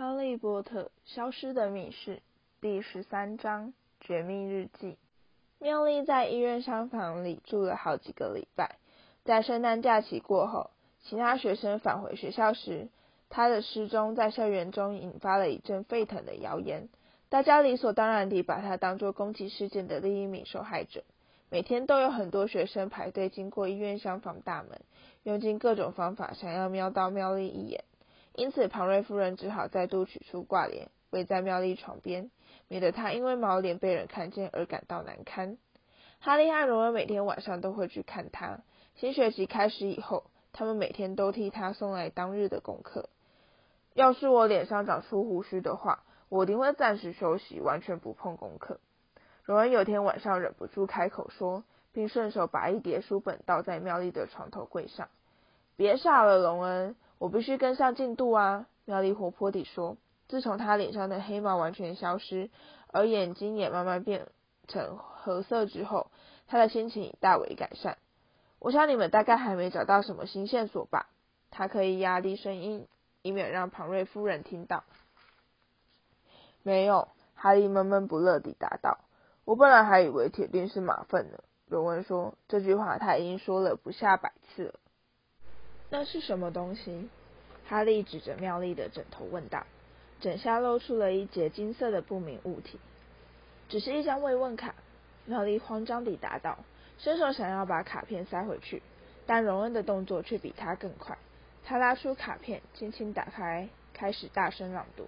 《哈利波特：消失的密室》第十三章：绝密日记。妙丽在医院厢房里住了好几个礼拜。在圣诞假期过后，其他学生返回学校时，她的失踪在校园中引发了一阵沸腾的谣言。大家理所当然地把她当作攻击事件的另一名受害者。每天都有很多学生排队经过医院厢房大门，用尽各种方法想要瞄到妙丽一眼。因此，庞瑞夫人只好再度取出挂帘，围在妙丽床边，免得她因为毛脸被人看见而感到难堪。哈利和荣恩每天晚上都会去看她。新学期开始以后，他们每天都替她送来当日的功课。要是我脸上长出胡须的话，我一定会暂时休息，完全不碰功课。荣恩有天晚上忍不住开口说，并顺手把一叠书本倒在妙丽的床头柜上。别傻了，荣恩。我必须跟上进度啊！妙丽活泼地说。自从他脸上的黑毛完全消失，而眼睛也慢慢变成褐色之后，他的心情已大为改善。我想你们大概还没找到什么新线索吧？他可以压低声音，以免让庞瑞夫人听到。没有，哈利闷闷不乐地答道。我本来还以为铁定是马粪呢。荣恩说这句话，他已经说了不下百次了。那是什么东西？哈利指着妙丽的枕头问道。枕下露出了一截金色的不明物体。只是一张慰问卡。妙丽慌张地答道，伸手想要把卡片塞回去，但荣恩的动作却比他更快。他拉出卡片，轻轻打开，开始大声朗读：“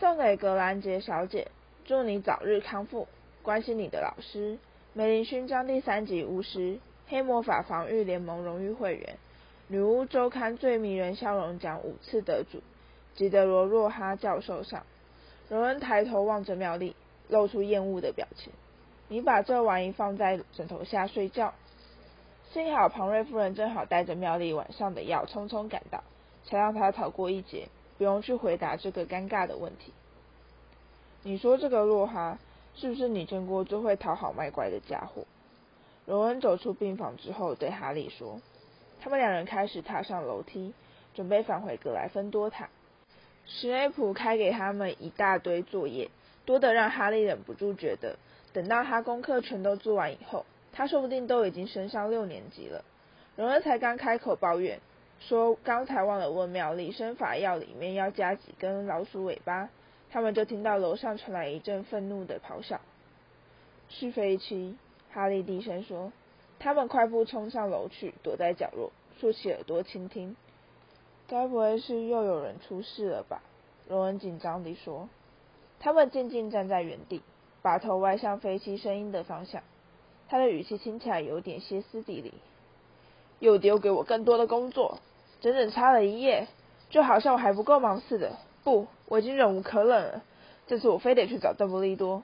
送给格兰杰小姐，祝你早日康复。关心你的老师，梅林勋章第三级巫师，黑魔法防御联盟荣誉会员。”女巫周刊最迷人笑容奖五次得主吉德罗洛哈教授上，荣恩抬头望着妙丽，露出厌恶的表情。你把这玩意放在枕头下睡觉。幸好庞瑞夫人正好带着妙丽晚上的药匆匆赶到，才让她逃过一劫，不用去回答这个尴尬的问题。你说这个洛哈是不是你见过最会讨好卖乖的家伙？荣恩走出病房之后，对哈利说。他们两人开始踏上楼梯，准备返回格莱芬多塔。史内普开给他们一大堆作业，多得让哈利忍不住觉得，等到他功课全都做完以后，他说不定都已经升上六年级了。荣恩才刚开口抱怨，说刚才忘了问妙丽生法药里面要加几根老鼠尾巴，他们就听到楼上传来一阵愤怒的咆哮。是飞机，哈利低声说。他们快步冲上楼去，躲在角落，竖起耳朵倾听。该不会是又有人出事了吧？荣恩紧张地说。他们静静站在原地，把头歪向飞机声音的方向。他的语气听起来有点歇斯底里。又丢给我更多的工作，整整差了一夜，就好像我还不够忙似的。不，我已经忍无可忍了。这次我非得去找邓布利多。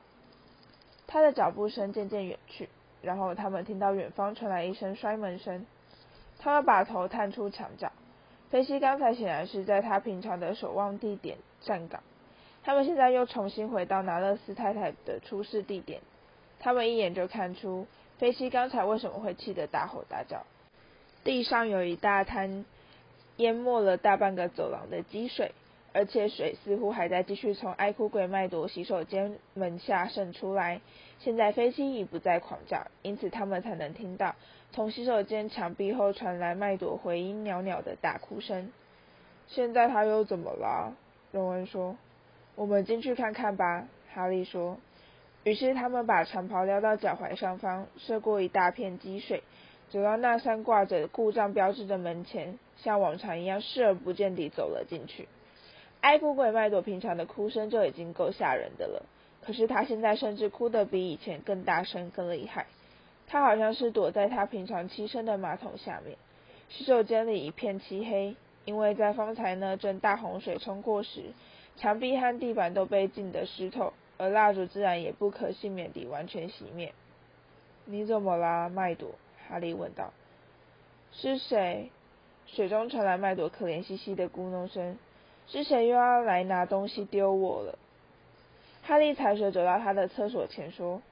他的脚步声渐渐远去。然后他们听到远方传来一声摔门声，他们把头探出墙角。菲西刚才显然是在他平常的守望地点站岗，他们现在又重新回到拿勒斯太太的出事地点。他们一眼就看出菲西刚才为什么会气得大吼大叫。地上有一大滩淹没了大半个走廊的积水。而且水似乎还在继续从爱哭鬼麦朵洗手间门下渗出来。现在飞机已不再狂叫，因此他们才能听到从洗手间墙壁后传来麦朵回音袅袅的大哭声。现在他又怎么了？荣恩说。我们进去看看吧，哈利说。于是他们把长袍撩到脚踝上方，涉过一大片积水，走到那扇挂着故障标志的门前，像往常一样视而不见地走了进去。爱哭鬼麦朵平常的哭声就已经够吓人的了，可是他现在甚至哭得比以前更大声、更厉害。他好像是躲在他平常栖身的马桶下面。洗手间里一片漆黑，因为在方才那阵大洪水冲过时，墙壁和地板都被浸得湿透，而蜡烛自然也不可幸免地完全熄灭。你怎么啦，麦朵？哈利问道。是谁？水中传来麦朵可怜兮兮的咕哝声。之前又要来拿东西丢我了？哈利踩水走到他的厕所前，说：“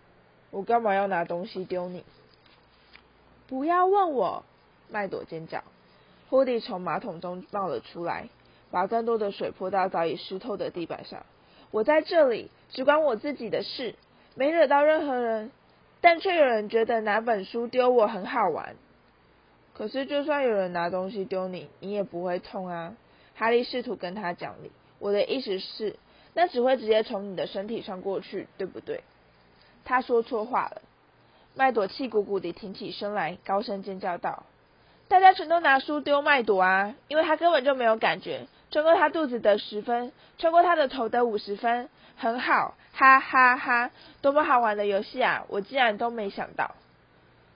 我干嘛要拿东西丢你？”不要问我！麦朵尖叫。霍蒂从马桶中冒了出来，把更多的水泼到早已湿透的地板上。我在这里，只管我自己的事，没惹到任何人，但却有人觉得拿本书丢我很好玩。可是，就算有人拿东西丢你，你也不会痛啊。哈利试图跟他讲理。我的意思是，那只会直接从你的身体上过去，对不对？他说错话了。麦朵气鼓鼓地挺起身来，高声尖叫道：“大家全都拿书丢麦朵啊！因为他根本就没有感觉。穿过他肚子得十分，穿过他的头得五十分，很好，哈哈哈！多么好玩的游戏啊！我竟然都没想到。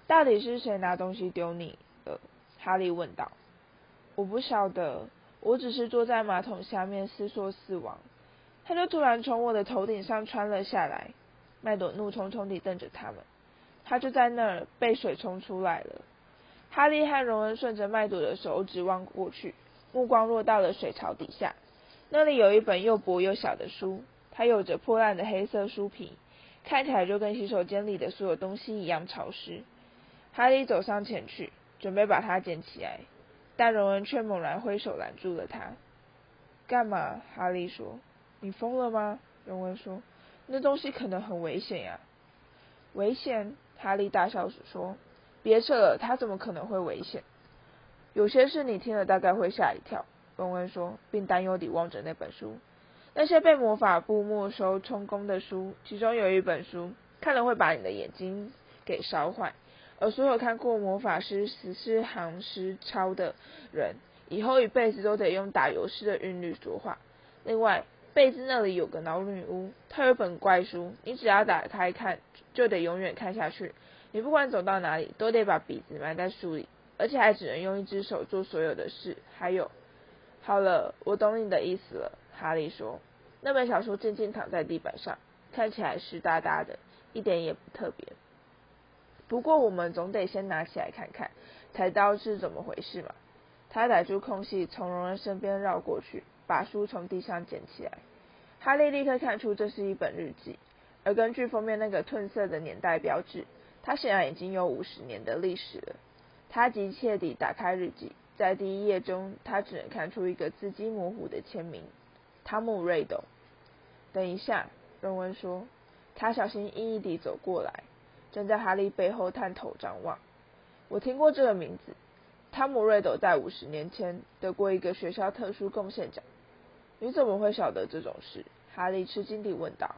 到底是谁拿东西丢你了？”哈利问道。“我不晓得，我只是坐在马桶下面思索死亡，他就突然从我的头顶上穿了下来。”麦朵怒冲冲地瞪着他们。他就在那儿被水冲出来了。哈利和荣恩顺着麦朵的手指望过去，目光落到了水槽底下。那里有一本又薄又小的书，它有着破烂的黑色书皮，看起来就跟洗手间里的所有东西一样潮湿。哈利走上前去，准备把它捡起来，但荣恩却猛然挥手拦住了他。干嘛？哈利说。你疯了吗？荣恩说。那东西可能很危险呀。危险？哈利大笑着说：“别扯了，他怎么可能会危险？有些事你听了大概会吓一跳。”荣恩说，并担忧地望着那本书。那些被魔法部没收充公的书，其中有一本书看了会把你的眼睛给烧坏，而所有看过魔法师十四行诗抄的人，以后一辈子都得用打油诗的韵律说话。另外，贝兹那里有个老女巫，她有本怪书，你只要打开看。就得永远看下去。你不管走到哪里，都得把鼻子埋在书里，而且还只能用一只手做所有的事。还有，好了，我懂你的意思了。哈利说。那本小说静静躺在地板上，看起来湿哒哒的，一点也不特别。不过我们总得先拿起来看看，才知道是怎么回事嘛。他逮住空隙，从荣恩身边绕过去，把书从地上捡起来。哈利立刻看出这是一本日记。而根据封面那个褪色的年代标志，它显然已经有五十年的历史了。他急切地打开日记，在第一页中，他只能看出一个字迹模糊的签名：汤姆·瑞斗。等一下，荣恩说。他小心翼翼地走过来，站在哈利背后探头张望。我听过这个名字。汤姆·瑞斗在五十年前得过一个学校特殊贡献奖。你怎么会晓得这种事？哈利吃惊地问道。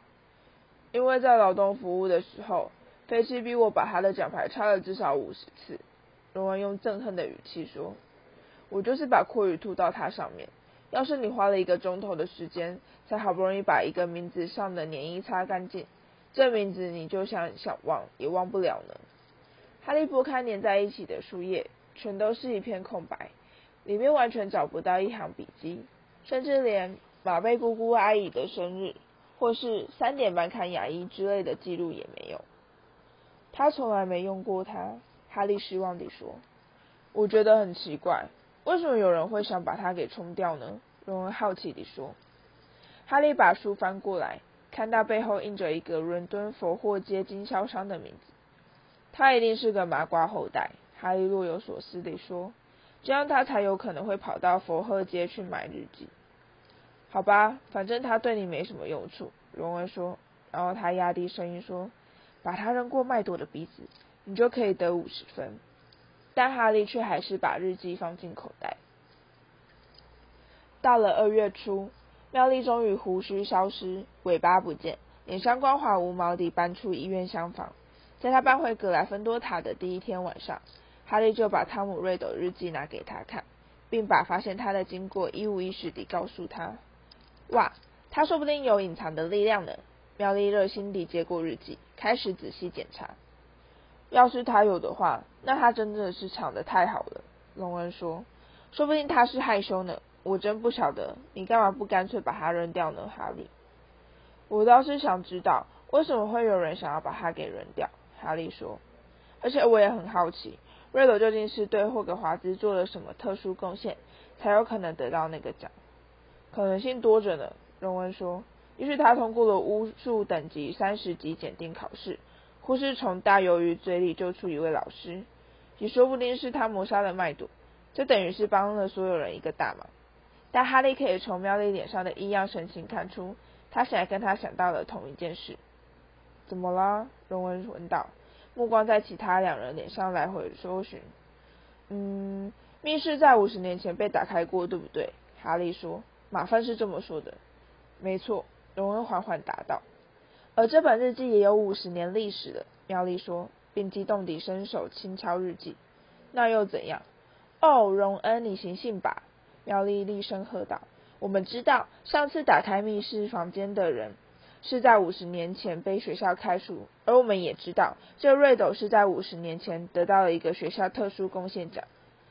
因为在劳动服务的时候，飞机逼我把他的奖牌擦了至少五十次。荣恩用憎恨的语气说：“我就是把阔鱼吐到它上面。要是你花了一个钟头的时间，才好不容易把一个名字上的粘液擦干净，这名字你就想想忘也忘不了呢。”哈利拨开粘在一起的书页，全都是一片空白，里面完全找不到一行笔记，甚至连马贝姑姑阿姨的生日。或是三点半看牙医之类的记录也没有。他从来没用过它，哈利失望地说。我觉得很奇怪，为什么有人会想把它给冲掉呢？荣恩好奇地说。哈利把书翻过来，看到背后印着一个伦敦佛货街经销商的名字。他一定是个麻瓜后代，哈利若有所思地说。这样他才有可能会跑到佛鹤街去买日记。好吧，反正他对你没什么用处。”荣恩说，然后他压低声音说：“把他扔过麦朵的鼻子，你就可以得五十分。”但哈利却还是把日记放进口袋。到了二月初，妙丽终于胡须消失，尾巴不见，脸上光滑无毛地搬出医院厢房。在他搬回格莱芬多塔的第一天晚上，哈利就把汤姆·瑞斗日记拿给他看，并把发现他的经过一五一十地告诉他。哇，他说不定有隐藏的力量呢！妙丽热心地接过日记，开始仔细检查。要是他有的话，那他真的是藏的太好了。隆恩说：“说不定他是害羞呢。”我真不晓得，你干嘛不干脆把它扔掉呢，哈利？我倒是想知道，为什么会有人想要把它给扔掉？哈利说。而且我也很好奇，瑞斗究竟是对霍格华兹做了什么特殊贡献，才有可能得到那个奖？可能性多着呢，荣恩说。也许他通过了巫术等级三十级检定考试，或是从大鱿鱼嘴里救出一位老师，也说不定是他谋杀了麦朵，这等于是帮了所有人一个大忙。但哈利可以从妙丽脸上的异样神情看出，他现在跟他想到了同一件事。怎么了？荣恩问道，目光在其他两人脸上来回搜寻。嗯，密室在五十年前被打开过，对不对？哈利说。马芬是这么说的。没错，荣恩缓缓答道。而这本日记也有五十年历史了，妙丽说，并激动地伸手轻敲日记。那又怎样？哦，荣恩，你醒醒吧！妙丽厉声喝道。我们知道，上次打开密室房间的人。是在五十年前被学校开除，而我们也知道，这瑞斗是在五十年前得到了一个学校特殊贡献奖。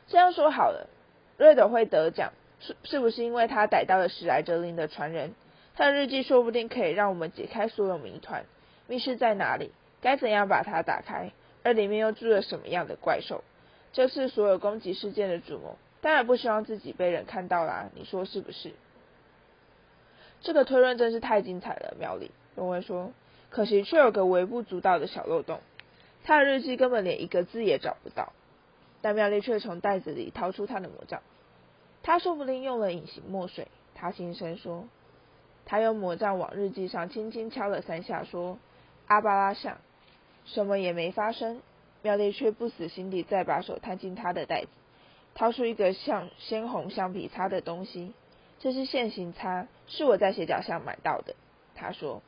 这样说好了，瑞斗会得奖，是是不是因为他逮到了史莱哲林的传人？他的日记说不定可以让我们解开所有谜团。密室在哪里？该怎样把它打开？而里面又住了什么样的怪兽？这是所有攻击事件的主谋，当然不希望自己被人看到啦。你说是不是？这个推论真是太精彩了，妙丽。荣文说：“可惜却有个微不足道的小漏洞，他的日记根本连一个字也找不到。”但妙丽却从袋子里掏出他的魔杖。他说不定用了隐形墨水，他轻声说。他用魔杖往日记上轻轻敲了三下，说：“阿巴拉象。”什么也没发生。妙丽却不死心地再把手探进他的袋子，掏出一个像鲜红橡皮擦的东西。这是线形擦，是我在斜角巷买到的。他说，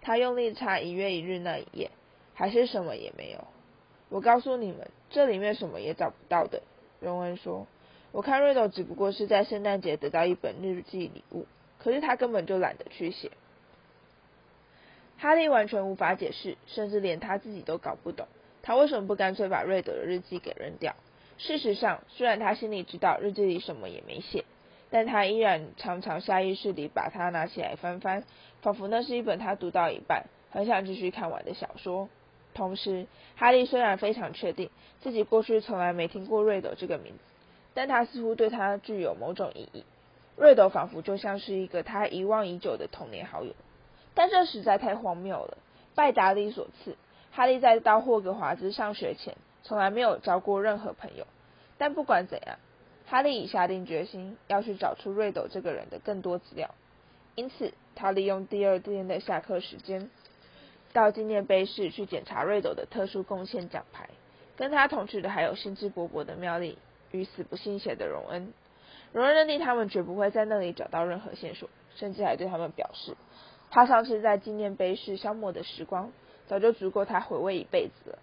他用力擦一月一日那一页，还是什么也没有。我告诉你们，这里面什么也找不到的。荣恩说，我看瑞斗只不过是在圣诞节得到一本日记礼物，可是他根本就懒得去写。哈利完全无法解释，甚至连他自己都搞不懂，他为什么不干脆把瑞德的日记给扔掉？事实上，虽然他心里知道日记里什么也没写。但他依然常常下意识地把它拿起来翻翻，仿佛那是一本他读到一半很想继续看完的小说。同时，哈利虽然非常确定自己过去从来没听过瑞斗这个名字，但他似乎对他具有某种意义。瑞斗仿佛就像是一个他遗忘已久的童年好友。但这实在太荒谬了。拜达利所赐，哈利在到霍格华兹上学前，从来没有交过任何朋友。但不管怎样。哈利已下定决心要去找出瑞斗这个人的更多资料，因此他利用第二天的下课时间，到纪念碑室去检查瑞斗的特殊贡献奖牌。跟他同去的还有兴致勃勃的妙丽与死不信邪的荣恩。荣恩认定他们绝不会在那里找到任何线索，甚至还对他们表示，他上次在纪念碑室消磨的时光，早就足够他回味一辈子了。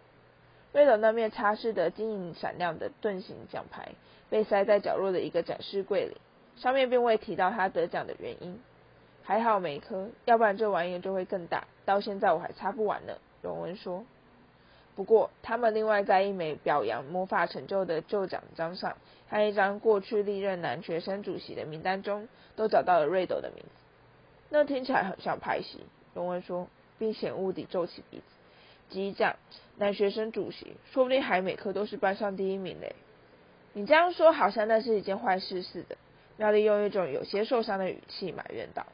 瑞斗那面擦拭的晶莹闪亮的盾形奖牌。被塞在角落的一个展示柜里，上面并未提到他得奖的原因。还好没磕，要不然这玩意就会更大。到现在我还擦不完呢。荣恩说。不过，他们另外在一枚表扬魔法成就的旧奖章上，和一张过去历任男学生主席的名单中，都找到了瑞斗的名字。那听起来很像拍戏。荣恩说，并险恶地皱起鼻子。机长，男学生主席，说不定还每科都是班上第一名嘞。你这样说，好像那是一件坏事似的。妙丽用一种有些受伤的语气埋怨道。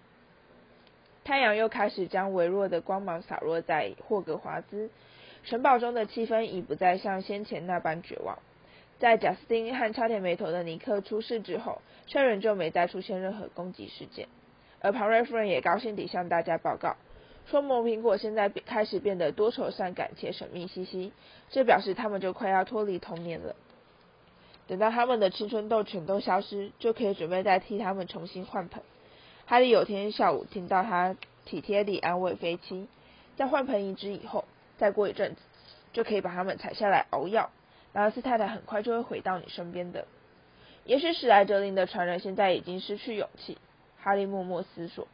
太阳又开始将微弱的光芒洒落在霍格华兹城堡中的气氛，已不再像先前那般绝望。在贾斯汀和差点没头的尼克出事之后，却仍旧没再出现任何攻击事件。而庞瑞夫人也高兴地向大家报告，说魔苹果现在开始变得多愁善感且神秘兮兮，这表示他们就快要脱离童年了。等到他们的青春痘全都消失，就可以准备再替他们重新换盆。哈利有天下午听到他体贴地安慰飞妻，在换盆一只以后，再过一阵子就可以把它们采下来熬药，然后斯太太很快就会回到你身边的。也许史莱哲林的传人现在已经失去勇气。哈利默默思索，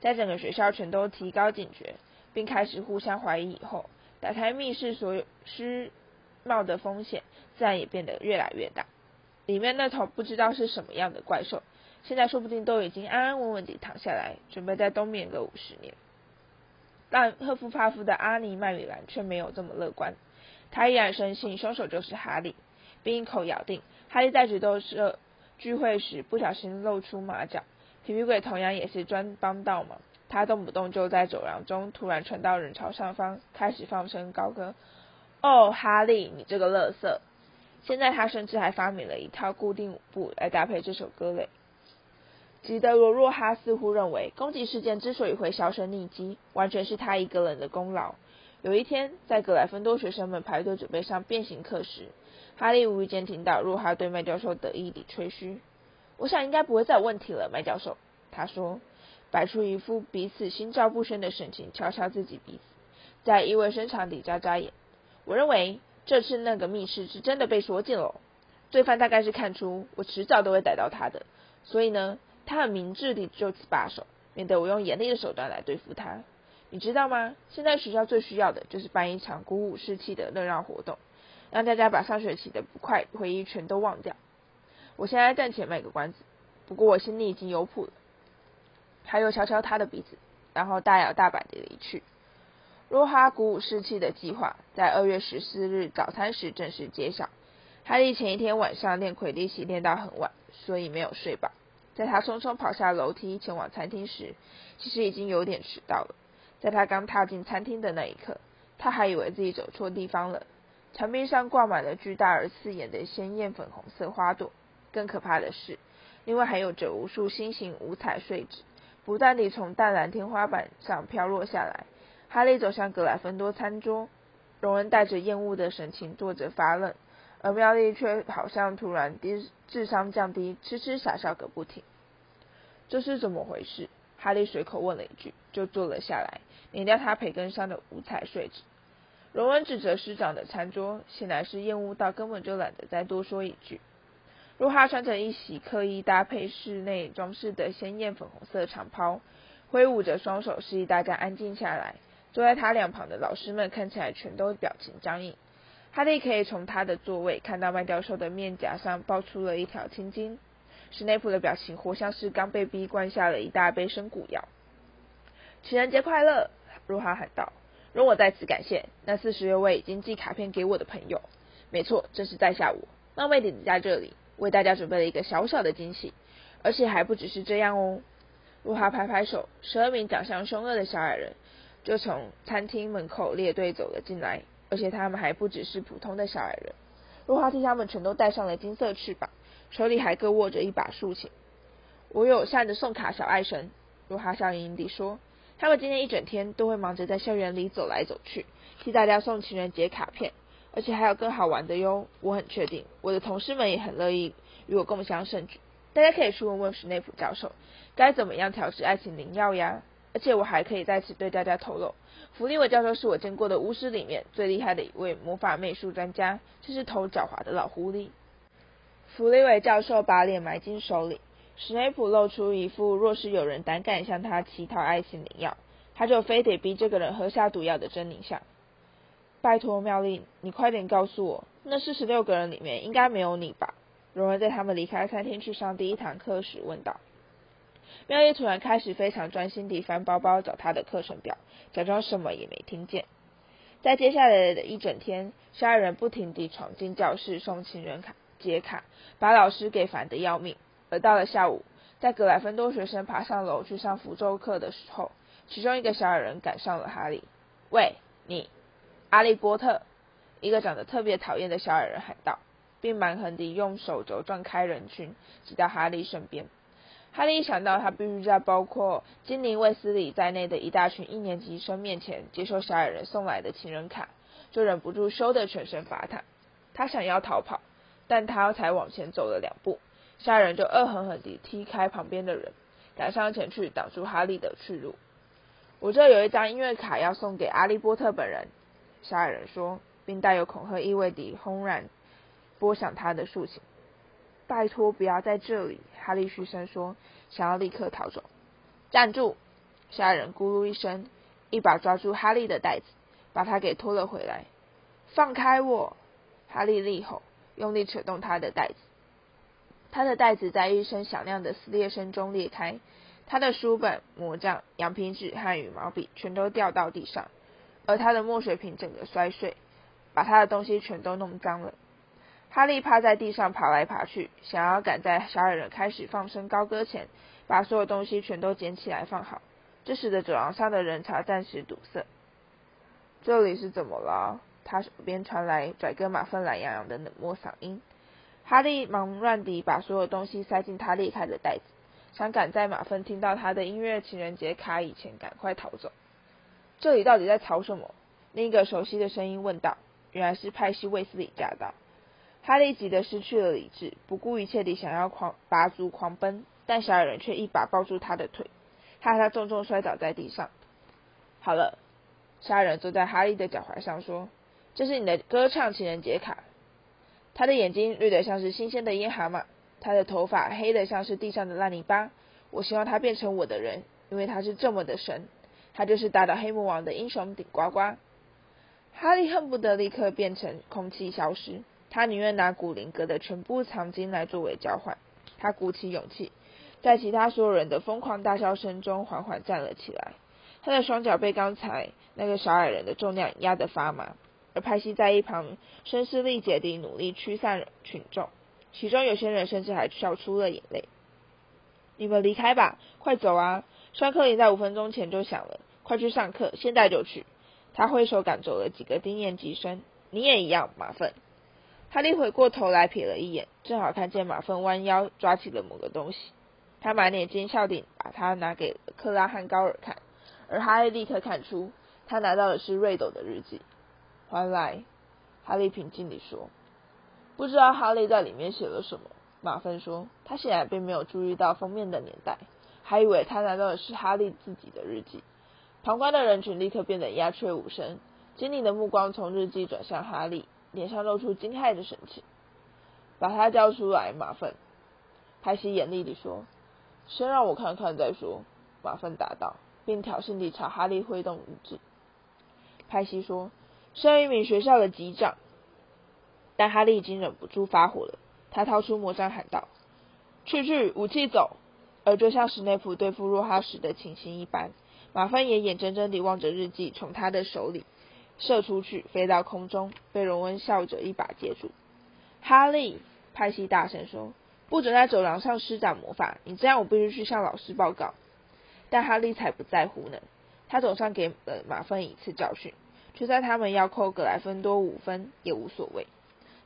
在整个学校全都提高警觉，并开始互相怀疑以后，打开密室所有失冒的风险，自然也变得越来越大。里面那头不知道是什么样的怪兽，现在说不定都已经安安稳稳地躺下来，准备再冬眠个五十年。但赫夫帕夫的阿尼麦里兰却没有这么乐观，他依然深信凶手就是哈利，并一口咬定哈利在决斗社聚会时不小心露出马脚。皮皮鬼同样也是专帮倒忙，他动不动就在走廊中突然窜到人潮上方，开始放声高歌：“哦，哈利，你这个乐色！”现在他甚至还发明了一套固定舞步来搭配这首歌嘞。吉德罗若哈似乎认为，攻击事件之所以会销声匿迹，完全是他一个人的功劳。有一天，在格莱芬多学生们排队准备上变形课时，哈利无意间听到若哈对麦教授得意地吹嘘：“我想应该不会再有问题了，麦教授。”他说，摆出一副彼此心照不宣的神情，敲敲自己鼻子，在意味深长地眨眨眼。我认为这次那个密室是真的被锁紧了，罪犯大概是看出我迟早都会逮到他的，所以呢。他很明智地就此罢手，免得我用严厉的手段来对付他。你知道吗？现在学校最需要的就是办一场鼓舞士气的热闹活动，让大家把上学期的不快回忆全都忘掉。我现在暂且卖个关子，不过我心里已经有谱了。他又敲敲他的鼻子，然后大摇大摆地离去。若哈鼓舞士气的计划在二月十四日早餐时正式揭晓。哈利前一天晚上练魁地奇练到很晚，所以没有睡饱。在他匆匆跑下楼梯前往餐厅时，其实已经有点迟到了。在他刚踏进餐厅的那一刻，他还以为自己走错地方了。墙壁上挂满了巨大而刺眼的鲜艳粉红色花朵。更可怕的是，另外还有着无数星形五彩碎纸，不断地从淡蓝天花板上飘落下来。哈利走向格莱芬多餐桌，荣恩带着厌恶的神情坐着发愣，而妙丽却好像突然低智商降低，痴痴傻笑个不停。这是怎么回事？哈利随口问了一句，就坐了下来，拧掉他培根上的五彩碎纸。荣恩指着师长的餐桌，显然是厌恶到根本就懒得再多说一句。若哈穿着一袭刻意搭配室内装饰的鲜艳粉红色长袍，挥舞着双手示意大家安静下来。坐在他两旁的老师们看起来全都表情僵硬。哈利可以从他的座位看到麦教授的面颊上爆出了一条青筋。史内普的表情活像是刚被逼灌下了一大杯生骨药。情人节快乐！若哈喊道。容我再次感谢那四十六位已经寄卡片给我的朋友。没错，正是在下午，冒昧的在这里为大家准备了一个小小的惊喜，而且还不只是这样哦。若哈拍拍手，十二名长相凶恶的小矮人就从餐厅门口列队走了进来，而且他们还不只是普通的小矮人。若哈替他们全都戴上了金色翅膀。手里还各握着一把竖琴。我友善的送卡小爱神，若哈笑盈盈地说：“他们今天一整天都会忙着在校园里走来走去，替大家送情人节卡片，而且还有更好玩的哟。我很确定，我的同事们也很乐意与我共享盛举。大家可以去问问史内普教授，该怎么样调制爱情灵药呀？而且我还可以在此对大家透露，弗利维教授是我见过的巫师里面最厉害的一位魔法美术专家，这是头狡猾的老狐狸。”弗利维教授把脸埋进手里，史内普露出一副若是有人胆敢向他乞讨爱情灵药，他就非得逼这个人喝下毒药的狰狞相。拜托，妙丽，你快点告诉我，那四十六个人里面应该没有你吧？荣恩在他们离开餐厅去上第一堂课时问道。妙丽突然开始非常专心地翻包包找他的课程表，假装什么也没听见。在接下来的一整天，小矮人不停地闯进教室送情人卡。杰卡把老师给烦得要命，而到了下午，在格莱芬多学生爬上楼去上符咒课的时候，其中一个小矮人赶上了哈利。喂，你，阿利波特！一个长得特别讨厌的小矮人喊道，并蛮横地用手肘撞开人群，挤到哈利身边。哈利一想到他必须在包括精灵卫斯理在内的一大群一年级生面前接受小矮人送来的情人卡，就忍不住羞得全身发烫。他想要逃跑。但他才往前走了两步，杀人就恶狠狠地踢开旁边的人，赶上前去挡住哈利的去路。我这有一张音乐卡要送给阿利波特本人，杀人说，并带有恐吓意味地轰然拨响他的竖琴。拜托不要在这里，哈利嘘声说，想要立刻逃走。站住！杀人咕噜一声，一把抓住哈利的袋子，把他给拖了回来。放开我！哈利厉吼。用力扯动他的袋子，他的袋子在一声响亮的撕裂声中裂开，他的书本、魔杖、羊皮纸和羽毛笔全都掉到地上，而他的墨水瓶整个摔碎，把他的东西全都弄脏了。哈利趴在地上爬来爬去，想要赶在小矮人开始放声高歌前，把所有东西全都捡起来放好，这使得走廊上的人潮暂时堵塞。这里是怎么了？他耳边传来拽哥马芬懒洋洋的冷漠嗓音。哈利忙乱地把所有东西塞进他裂开的袋子，想赶在马粪听到他的音乐情人节卡以前赶快逃走。这里到底在吵什么？另一个熟悉的声音问道。原来是派西·卫斯理驾到。哈利急得失去了理智，不顾一切地想要狂拔足狂奔，但小矮人却一把抱住他的腿，害他重重摔倒在地上。好了，小矮人坐在哈利的脚踝上说：“这是你的歌唱情人节卡。”他的眼睛绿得像是新鲜的烟蛤蟆。他的头发黑得像是地上的烂泥巴。我希望他变成我的人，因为他是这么的神。他就是打倒黑魔王的英雄顶呱呱。哈利恨不得立刻变成空气消失。他宁愿拿古灵阁的全部藏金来作为交换。他鼓起勇气，在其他所有人的疯狂大笑声中缓缓站了起来。他的双脚被刚才那个小矮人的重量压得发麻，而派西在一旁声嘶力竭地努力驱散群众。其中有些人甚至还笑出了眼泪。你们离开吧，快走啊！上课铃在五分钟前就响了，快去上课，现在就去。他挥手赶走了几个低年级生。你也一样，马粪。哈利回过头来瞥了一眼，正好看见马粪弯腰抓起了某个东西。他满脸奸笑地把它拿给了克拉汉高尔看，而哈利立刻看出他拿到的是瑞斗的日记。还来，哈利平静地说。不知道哈利在里面写了什么。马芬说，他显然并没有注意到封面的年代，还以为他拿到的是哈利自己的日记。旁观的人群立刻变得鸦雀无声。经理的目光从日记转向哈利，脸上露出惊骇的神情。把他叫出来，马粪。派西严厉地说：“先让我看看再说。”马粪答道，并挑衅地朝哈利挥动日记。派西说：“身为一名学校的级长。”但哈利已经忍不住发火了，他掏出魔杖喊道：“去去，武器走！”而就像史内普对付若哈时的情形一般，马芬也眼睁睁地望着日记从他的手里射出去，飞到空中，被荣恩笑着一把接住。哈利，派西大声说：“不准在走廊上施展魔法，你这样我必须去向老师报告。”但哈利才不在乎呢，他总算给了马芬一次教训，就算他们要扣格莱芬多五分也无所谓。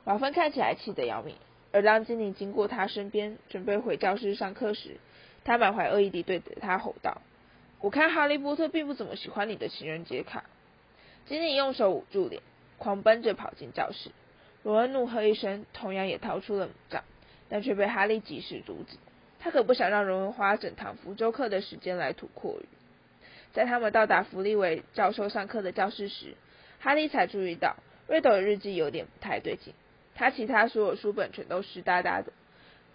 马芬看起来气得要命，而当精灵经过他身边，准备回教室上课时，他满怀恶意地对着他吼道：“我看哈利波特并不怎么喜欢你的情人节卡。”精灵用手捂住脸，狂奔着跑进教室。罗恩怒喝一声，同样也掏出了魔杖，但却被哈利及时阻止。他可不想让荣恩花整堂福州课的时间来吐阔语。在他们到达弗利维教授上课的教室时，哈利才注意到瑞斗的日记有点不太对劲。他其他所有书本全都湿哒哒的，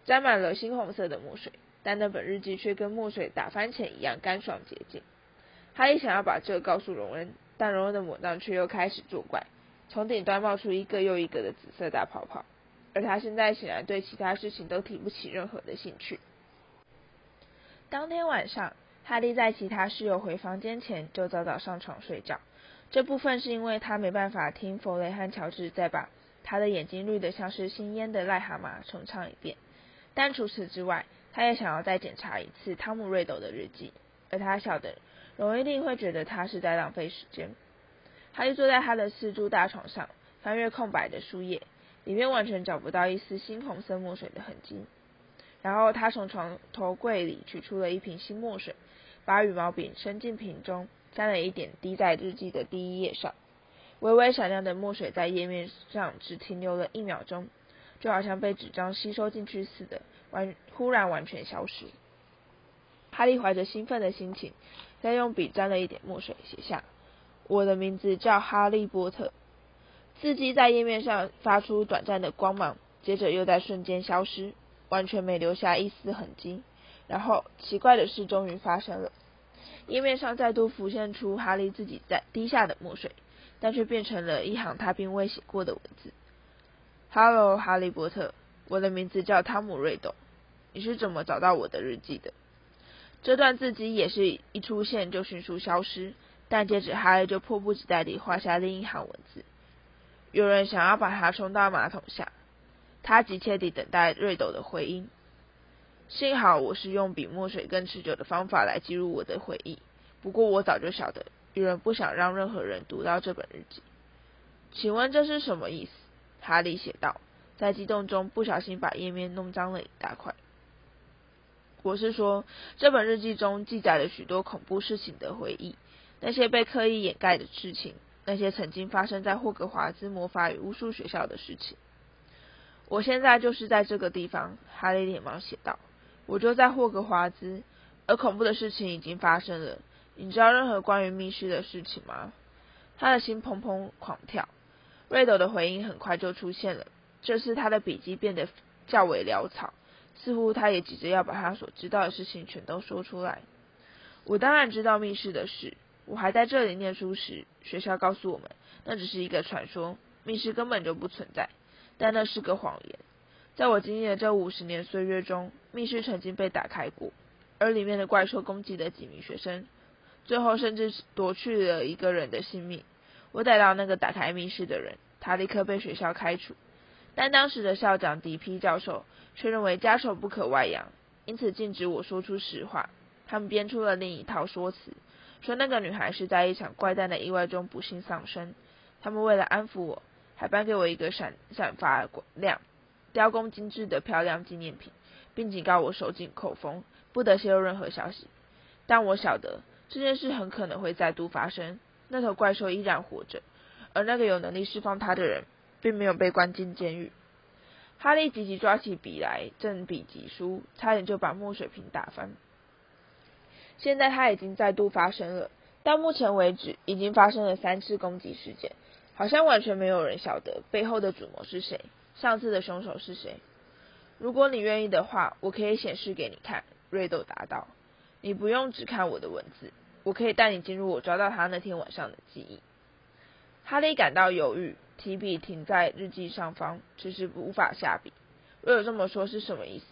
沾满了猩红色的墨水，但那本日记却跟墨水打翻前一样干爽洁净。哈利想要把这告诉荣恩，但荣恩的魔杖却又开始作怪，从顶端冒出一个又一个的紫色大泡泡，而他现在显然对其他事情都提不起任何的兴趣。当天晚上，哈利在其他室友回房间前就早早上床睡觉，这部分是因为他没办法听弗雷和乔治再把。他的眼睛绿得像是新烟的癞蛤蟆，重唱一遍。但除此之外，他也想要再检查一次汤姆·瑞斗的日记，而他晓得荣一定会觉得他是在浪费时间。他就坐在他的四柱大床上，翻阅空白的书页，里面完全找不到一丝猩红色墨水的痕迹。然后他从床头柜里取出了一瓶新墨水，把羽毛笔伸进瓶中，沾了一点滴在日记的第一页上。微微闪亮的墨水在页面上只停留了一秒钟，就好像被纸张吸收进去似的，完忽然完全消失。哈利怀着兴奋的心情，再用笔沾了一点墨水，写下：“我的名字叫哈利波特。”字迹在页面上发出短暂的光芒，接着又在瞬间消失，完全没留下一丝痕迹。然后，奇怪的事终于发生了，页面上再度浮现出哈利自己在滴下的墨水。但却变成了一行他并未写过的文字。“Hello，哈利波特，我的名字叫汤姆·瑞斗。你是怎么找到我的日记的？”这段字迹也是一出现就迅速消失，但接着哈利就迫不及待地画下另一行文字：“有人想要把它冲到马桶下。”他急切地等待瑞斗的回音。幸好我是用比墨水更持久的方法来记录我的回忆，不过我早就晓得。有人不想让任何人读到这本日记，请问这是什么意思？哈利写道，在激动中不小心把页面弄脏了一大块。我是说，这本日记中记载了许多恐怖事情的回忆，那些被刻意掩盖的事情，那些曾经发生在霍格华兹魔法与巫术学校的事情。我现在就是在这个地方，哈利连忙写道。我就在霍格华兹，而恐怖的事情已经发生了。你知道任何关于密室的事情吗？他的心砰砰狂跳。瑞斗的回应很快就出现了，这次他的笔记变得较为潦草。似乎他也急着要把他所知道的事情全都说出来。我当然知道密室的事。我还在这里念书时，学校告诉我们，那只是一个传说，密室根本就不存在。但那是个谎言。在我经历的这五十年岁月中，密室曾经被打开过，而里面的怪兽攻击了几名学生，最后甚至夺去了一个人的性命。我逮到那个打开密室的人，他立刻被学校开除。但当时的校长迪皮教授却认为家丑不可外扬，因此禁止我说出实话。他们编出了另一套说辞，说那个女孩是在一场怪诞的意外中不幸丧生。他们为了安抚我，还颁给我一个闪闪发亮、雕工精致的漂亮纪念品，并警告我收紧口风，不得泄露任何消息。但我晓得这件事很可能会再度发生。那头怪兽依然活着，而那个有能力释放它的人。并没有被关进监狱。哈利急急抓起笔来，正笔疾书，差点就把墨水瓶打翻。现在他已经再度发生了，到目前为止已经发生了三次攻击事件，好像完全没有人晓得背后的主谋是谁，上次的凶手是谁。如果你愿意的话，我可以显示给你看。瑞斗答道：“你不用只看我的文字，我可以带你进入我抓到他那天晚上的记忆。”哈利感到犹豫。提笔停在日记上方，迟迟无法下笔。若有这么说是什么意思？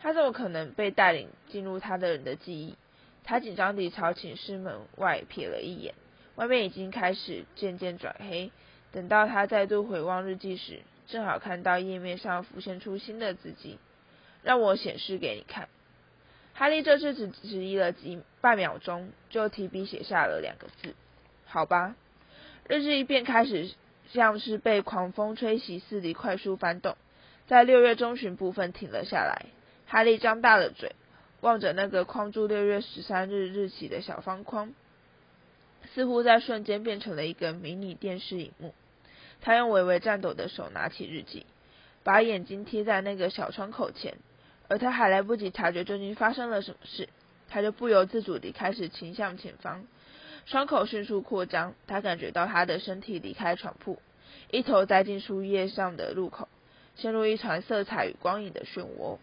他怎么可能被带领进入他的人的记忆？他紧张地朝寝室门外瞥了一眼，外面已经开始渐渐转黑。等到他再度回望日记时，正好看到页面上浮现出新的字迹。让我显示给你看。哈利这次只迟疑了几半秒钟，就提笔写下了两个字：“好吧。”日记便开始。像是被狂风吹袭似的快速翻动，在六月中旬部分停了下来。哈利张大了嘴，望着那个框住六月十三日日期的小方框，似乎在瞬间变成了一个迷你电视荧幕。他用微微颤抖的手拿起日记，把眼睛贴在那个小窗口前，而他还来不及察觉究竟发生了什么事，他就不由自主地开始倾向前方。伤口迅速扩张，他感觉到他的身体离开床铺，一头栽进树叶上的路口，陷入一团色彩与光影的漩涡。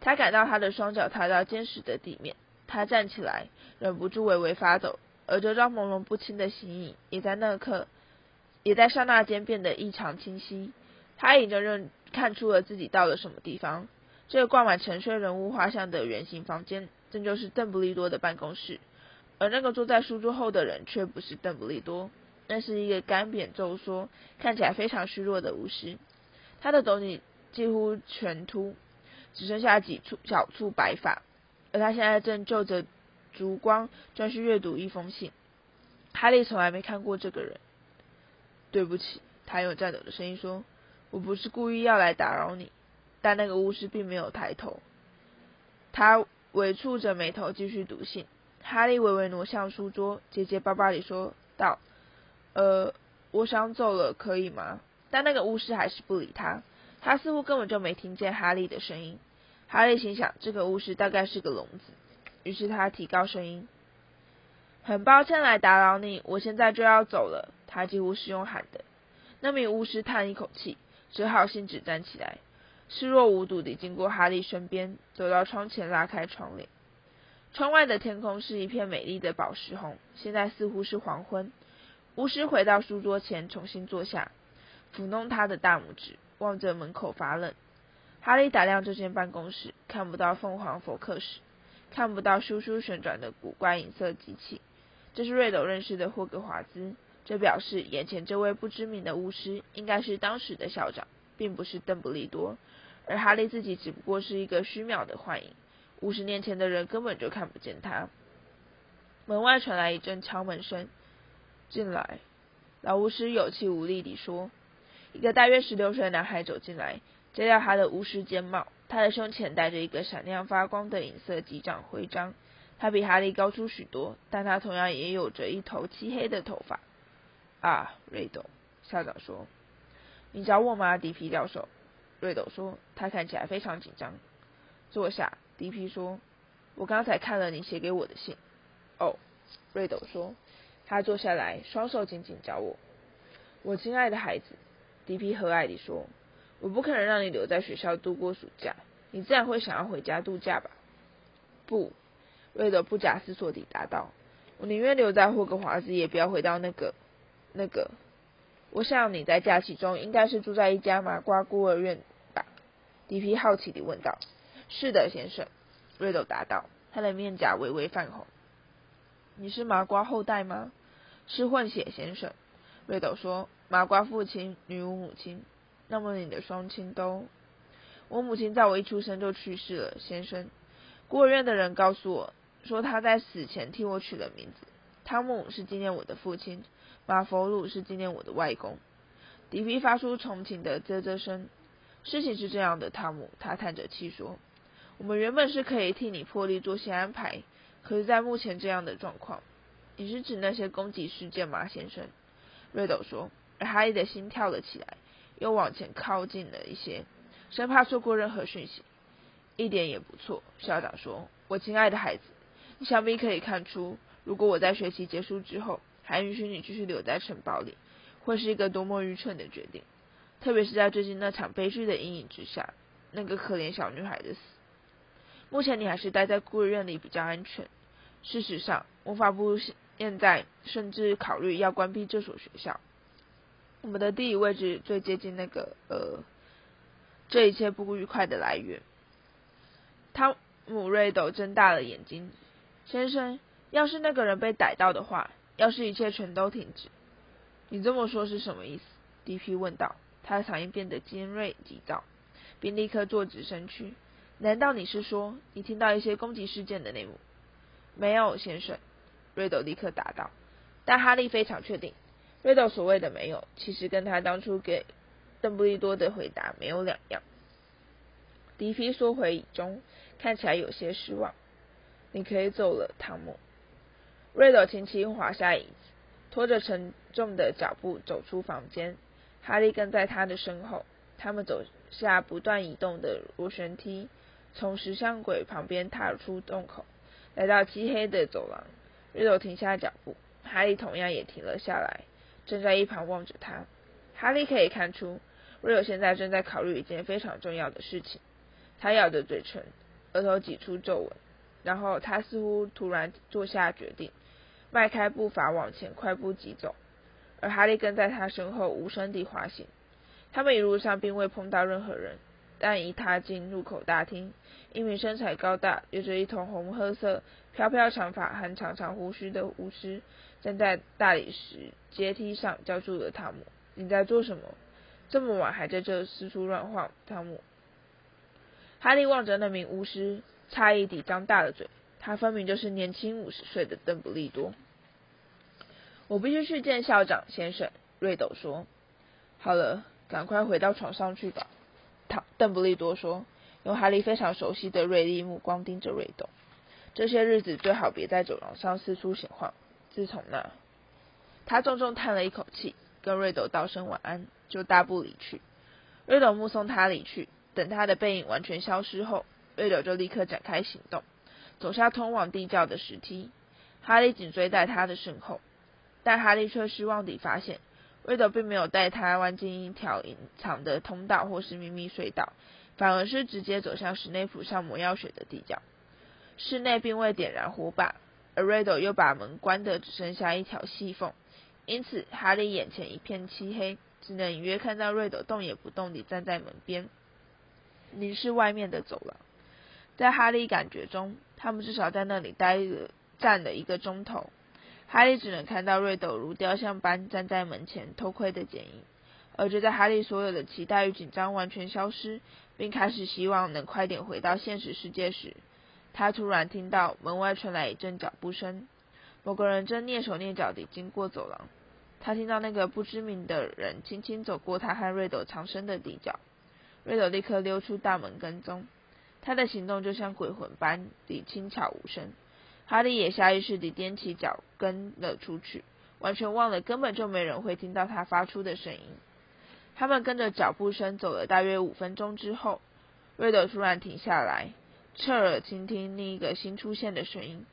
他感到他的双脚踏到坚实的地面，他站起来，忍不住微微发抖，而这张朦胧不清的形影也在那刻，也在刹那间变得异常清晰。他已经认看出了自己到了什么地方。这个挂满沉睡人物画像的圆形房间，正就是邓布利多的办公室。而那个坐在书桌后的人却不是邓布利多，那是一个干瘪皱缩、看起来非常虚弱的巫师。他的头顶几乎全秃，只剩下几处小处白发，而他现在正就着烛光专心阅读一封信。哈利从来没看过这个人。对不起，他用颤抖的声音说：“我不是故意要来打扰你。”但那个巫师并没有抬头，他微蹙着眉头继续读信。哈利微微挪向书桌，结结巴巴地说道：“呃，我想走了，可以吗？”但那个巫师还是不理他，他似乎根本就没听见哈利的声音。哈利心想，这个巫师大概是个聋子，于是他提高声音：“很抱歉来打扰你，我现在就要走了。”他几乎是用喊的。那名巫师叹一口气，只好径直站起来，视若无睹地经过哈利身边，走到窗前，拉开窗帘。窗外的天空是一片美丽的宝石红，现在似乎是黄昏。巫师回到书桌前，重新坐下，抚弄他的大拇指，望着门口发愣。哈利打量这间办公室，看不到凤凰佛克史，看不到叔叔旋转的古怪银色机器。这是瑞斗认识的霍格华兹，这表示眼前这位不知名的巫师应该是当时的校长，并不是邓布利多，而哈利自己只不过是一个虚渺的幻影。五十年前的人根本就看不见他。门外传来一阵敲门声，进来。老巫师有气无力地说：“一个大约十六岁的男孩走进来，摘掉他的巫师尖帽，他的胸前戴着一个闪亮发光的银色机长徽章。他比哈利高出许多，但他同样也有着一头漆黑的头发。啊，瑞斗，校长说：“你找我吗，迪皮教授？”瑞斗说：“他看起来非常紧张。”坐下，迪皮说：“我刚才看了你写给我的信。”哦，瑞斗说。他坐下来，双手紧紧交握。我亲爱的孩子，迪皮和蔼地说：“我不可能让你留在学校度过暑假，你自然会想要回家度假吧？”不，瑞德不假思索地答道：“我宁愿留在霍格华兹，也不要回到那个那个。我想你在假期中应该是住在一家麻瓜孤儿院吧？”迪皮好奇地问道。“是的，先生。”瑞斗答道，他的面颊微微泛红。“你是麻瓜后代吗？”“是混血，先生。”瑞斗说：“麻瓜父亲，女巫母亲。那么你的双亲都……我母亲在我一出生就去世了，先生。孤儿院的人告诉我说，他在死前替我取了名字。汤姆是纪念我的父亲，马佛鲁是纪念我的外公。”迪皮发出同情的啧啧声。事情是这样的，汤姆，他叹着气说：“我们原本是可以替你破例做些安排，可是，在目前这样的状况，你是指那些攻击事件吗，先生？”瑞斗说，而哈利的心跳了起来，又往前靠近了一些，生怕错过任何讯息。一点也不错，校长说：“我亲爱的孩子，你想必可以看出，如果我在学期结束之后还允许你继续留在城堡里，会是一个多么愚蠢的决定。特别是在最近那场悲剧的阴影之下，那个可怜小女孩的死。目前你还是待在孤儿院里比较安全。事实上，魔法部。”现在甚至考虑要关闭这所学校。我们的地理位置最接近那个呃，这一切不愉快的来源。汤姆瑞斗睁大了眼睛，先生，要是那个人被逮到的话，要是一切全都停止，你这么说是什么意思？迪皮问道，他的嗓音变得尖锐急躁，并立刻坐直身躯。难道你是说你听到一些攻击事件的内幕？没有，先生。瑞斗立刻答道，但哈利非常确定，瑞斗所谓的没有，其实跟他当初给邓布利多的回答没有两样。迪皮缩回椅中，看起来有些失望。你可以走了，汤姆。瑞斗轻轻滑下椅子，拖着沉重的脚步走出房间。哈利跟在他的身后。他们走下不断移动的螺旋梯，从石像鬼旁边踏出洞口，来到漆黑的走廊。瑞斗停下脚步，哈利同样也停了下来，站在一旁望着他。哈利可以看出，瑞斗现在正在考虑一件非常重要的事情。他咬着嘴唇，额头挤出皱纹，然后他似乎突然做下决定，迈开步伐往前快步疾走，而哈利跟在他身后无声地滑行。他们一路上并未碰到任何人。但一踏进入口大厅，一名身材高大、有着一头红褐色飘飘长发和长长胡须的巫师站在大理石阶梯上，叫住了汤姆：“你在做什么？这么晚还在这四处乱晃？”汤姆。哈利望着那名巫师，诧异地张大了嘴。他分明就是年轻五十岁的邓布利多。我必须去见校长先生，瑞斗说。好了，赶快回到床上去吧。邓布利多说：“用哈利非常熟悉的锐利目光盯着瑞斗。这些日子最好别在走廊上四处闲晃。自从那……”他重重叹了一口气，跟瑞斗道声晚安，就大步离去。瑞斗目送他离去，等他的背影完全消失后，瑞斗就立刻展开行动，走下通往地窖的石梯。哈利紧追在他的身后，但哈利却失望地发现。瑞德并没有带他弯进一条隐藏的通道或是秘密隧道，反而是直接走向史内普上魔药水的地窖。室内并未点燃火把，而瑞德又把门关得只剩下一条细缝，因此哈利眼前一片漆黑，只能隐约看到瑞德动也不动地站在门边，凝视外面的走廊。在哈利感觉中，他们至少在那里待了站了一个钟头。哈利只能看到瑞斗如雕像般站在门前偷窥的剪影，而就在哈利所有的期待与紧张完全消失，并开始希望能快点回到现实世界时，他突然听到门外传来一阵脚步声，某个人正蹑手蹑脚地经过走廊。他听到那个不知名的人轻轻走过他和瑞斗藏身的地窖，瑞斗立刻溜出大门跟踪，他的行动就像鬼魂般地轻巧无声。哈利也下意识地踮起脚跟了出去，完全忘了根本就没人会听到他发出的声音。他们跟着脚步声走了大约五分钟之后，瑞德突然停下来，侧耳倾听另一个新出现的声音。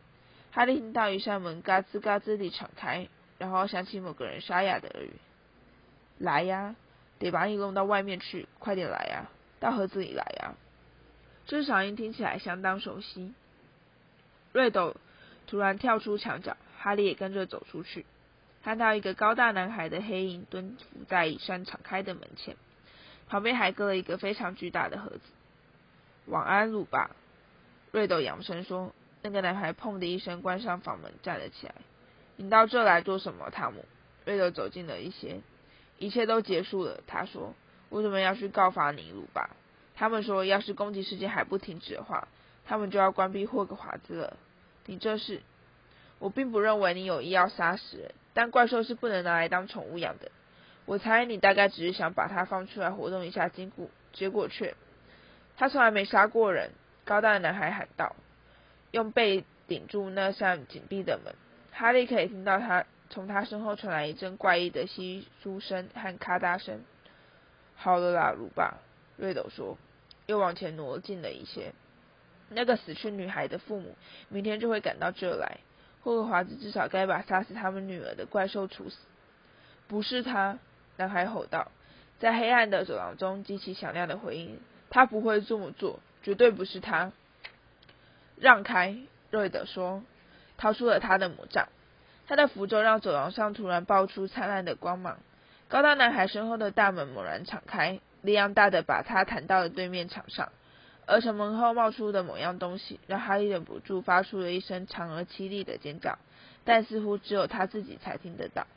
哈利听到一扇门嘎吱嘎吱地敞开，然后响起某个人沙哑的耳语：“来呀，得把你弄到外面去，快点来呀，到盒子里来呀。”这嗓音听起来相当熟悉。瑞斗突然跳出墙角，哈利也跟着走出去，看到一个高大男孩的黑影蹲伏在一扇敞开的门前，旁边还搁了一个非常巨大的盒子。晚安，鲁巴。瑞斗扬声说。那个男孩砰的一声关上房门，站了起来。你到这来做什么，汤姆？瑞斗走近了一些。一切都结束了，他说。为什么要去告发你鲁巴？他们说，要是攻击事件还不停止的话，他们就要关闭霍格华兹了。你这是？我并不认为你有意要杀死人，但怪兽是不能拿来当宠物养的。我猜你大概只是想把它放出来活动一下筋骨，结果却……他从来没杀过人。高大的男孩喊道，用背顶住那扇紧闭的门。哈利可以听到他从他身后传来一阵怪异的窸窣声和咔嗒声。好了啦，鲁巴，瑞斗说。又往前挪近了一些。那个死去女孩的父母明天就会赶到这来。霍格华兹至少该把杀死他们女儿的怪兽处死。不是他，男孩吼道，在黑暗的走廊中激起响亮的回音。他不会这么做，绝对不是他。让开，瑞德说，掏出了他的魔杖。他的符咒让走廊上突然爆出灿烂的光芒。高大男孩身后的大门猛然敞开。力量大的把他弹到了对面墙上，而从门后冒出的某样东西，让哈利忍不住发出了一声长而凄厉的尖叫，但似乎只有他自己才听得到。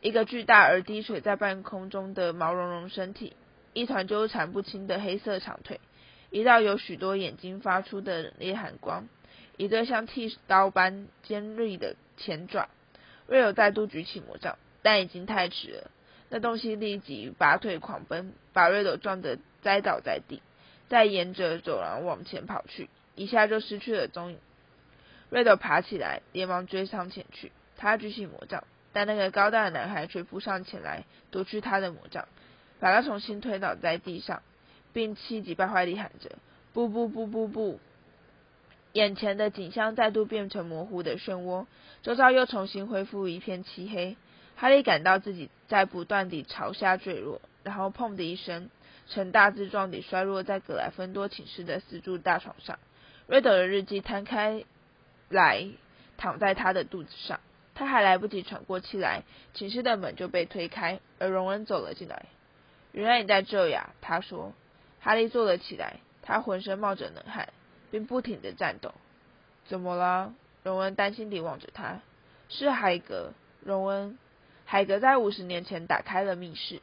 一个巨大而低垂在半空中的毛茸茸身体，一团纠缠不清的黑色长腿，一道有许多眼睛发出的冷冽寒光，一对像剃刀般尖锐的前爪。瑞尔再度举起魔杖，但已经太迟了。那东西立即拔腿狂奔，把瑞斗撞得栽倒在地，再沿着走廊往前跑去，一下就失去了踪影。瑞德爬起来，连忙追上前去。他举起魔杖，但那个高大的男孩却扑上前来，夺去他的魔杖，把他重新推倒在地上，并气急败坏地喊着：“不不不不不！”眼前的景象再度变成模糊的漩涡，周遭又重新恢复一片漆黑。哈利感到自己在不断地朝下坠落，然后砰的一声，呈大字状地摔落在格莱芬多寝室的四柱大床上。瑞德的日记摊开来，躺在他的肚子上。他还来不及喘过气来，寝室的门就被推开，而荣恩走了进来。原来你在这呀，他说。哈利坐了起来，他浑身冒着冷汗，并不停地颤抖。怎么了？荣恩担心地望着他。是海格，荣恩。海格在五十年前打开了密室，